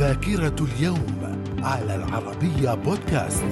ذاكرة اليوم على العربية بودكاست.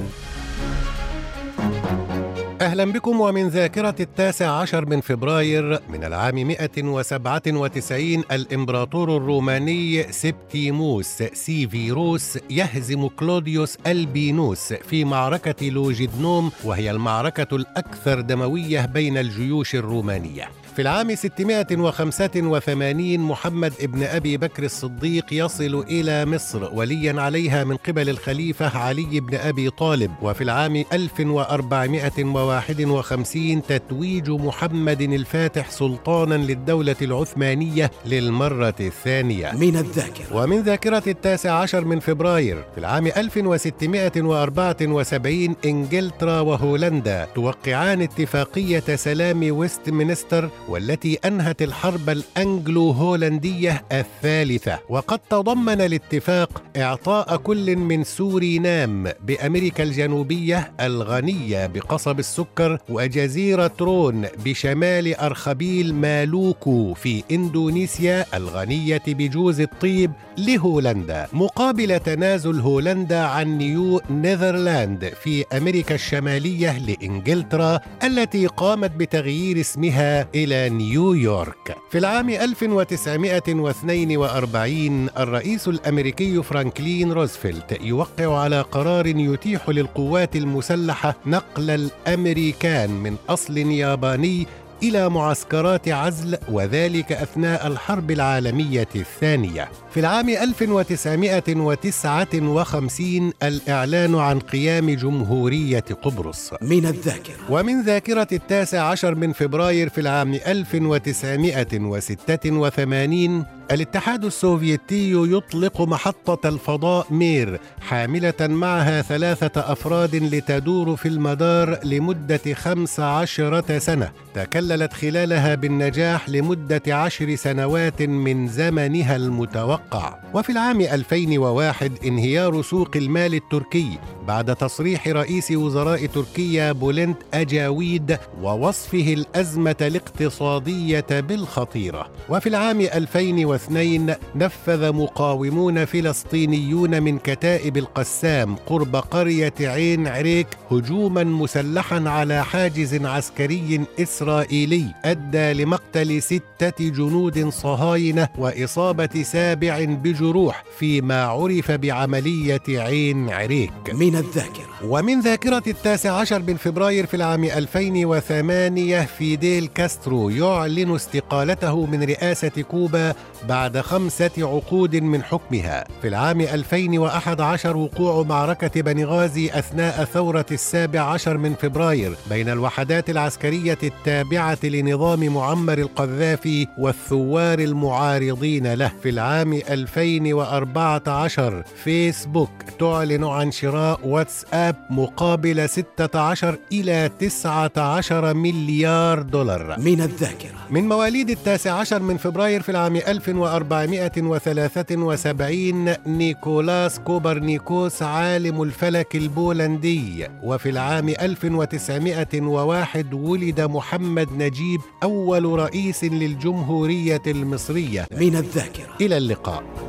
أهلا بكم ومن ذاكرة التاسع عشر من فبراير من العام 197 الإمبراطور الروماني سبتيموس سيفيروس يهزم كلوديوس ألبينوس في معركة لوجدنوم وهي المعركة الأكثر دموية بين الجيوش الرومانية. في العام 685 محمد ابن أبي بكر الصديق يصل إلى مصر واليا عليها من قبل الخليفة علي بن أبي طالب وفي العام 1451 تتويج محمد الفاتح سلطانا للدولة العثمانية للمرة الثانية. من الذاكرة. ومن ذاكرة التاسع عشر من فبراير في العام 1674 إنجلترا وهولندا توقعان اتفاقية سلام ويستمنستر والتي أنهت الحرب الأنجلو هولندية الثالثة. وقد تضمن الاتفاق إعطاء كل من سورينام بأمريكا الجنوبية الغنية بقصب السكر وجزيرة رون بشمال أرخبيل مالوكو في إندونيسيا الغنية بجوز الطيب لهولندا. مقابل تنازل هولندا عن نيو نيذرلاند في أمريكا الشمالية لإنجلترا التي قامت بتغيير اسمها إلى نيويورك في العام 1942 الرئيس الأمريكي فرانكلين روزفلت يوقع على قرار يتيح للقوات المسلحة نقل الأمريكان من أصل ياباني إلى معسكرات عزل وذلك أثناء الحرب العالمية الثانية. في العام 1959 الإعلان عن قيام جمهورية قبرص. من الذاكرة ومن ذاكرة التاسع عشر من فبراير في العام 1986 الاتحاد السوفيتي يطلق محطة الفضاء مير حاملة معها ثلاثة أفراد لتدور في المدار لمدة خمس عشرة سنة. تكللت خلالها بالنجاح لمدة عشر سنوات من زمنها المتوقع. وفي العام 2001 انهيار سوق المال التركي بعد تصريح رئيس وزراء تركيا بولنت أجاويد ووصفه الأزمة الاقتصادية بالخطيرة. وفي العام 2002 نفذ مقاومون فلسطينيون من كتائب القسام قرب قرية عين عريك هجوما مسلحا على حاجز عسكري إسرائيلي أدى لمقتل ستة جنود صهاينة وإصابة سابع بجروح فيما عرف بعملية عين عريك. من الذاكرة ومن ذاكرة التاسع عشر من فبراير في العام 2008 فيديل كاسترو يعلن استقالته من رئاسة كوبا بعد خمسة عقود من حكمها. في العام 2011 وقوع معركة بنغازي أثناء ثورة السابع عشر من فبراير بين الوحدات العسكرية التابعة لنظام معمر القذافي والثوار المعارضين له. في العام 2014 فيسبوك تعلن عن شراء واتساب مقابل 16 إلى 19 مليار دولار. من الذاكرة. من مواليد التاسع عشر من فبراير في العام 1473 نيكولاس كوبرنيكوس عالم الفلك البولندي. وفي العام 1901 ولد محمد نجيب أول رئيس للجمهورية المصرية. من الذاكرة. إلى اللقاء.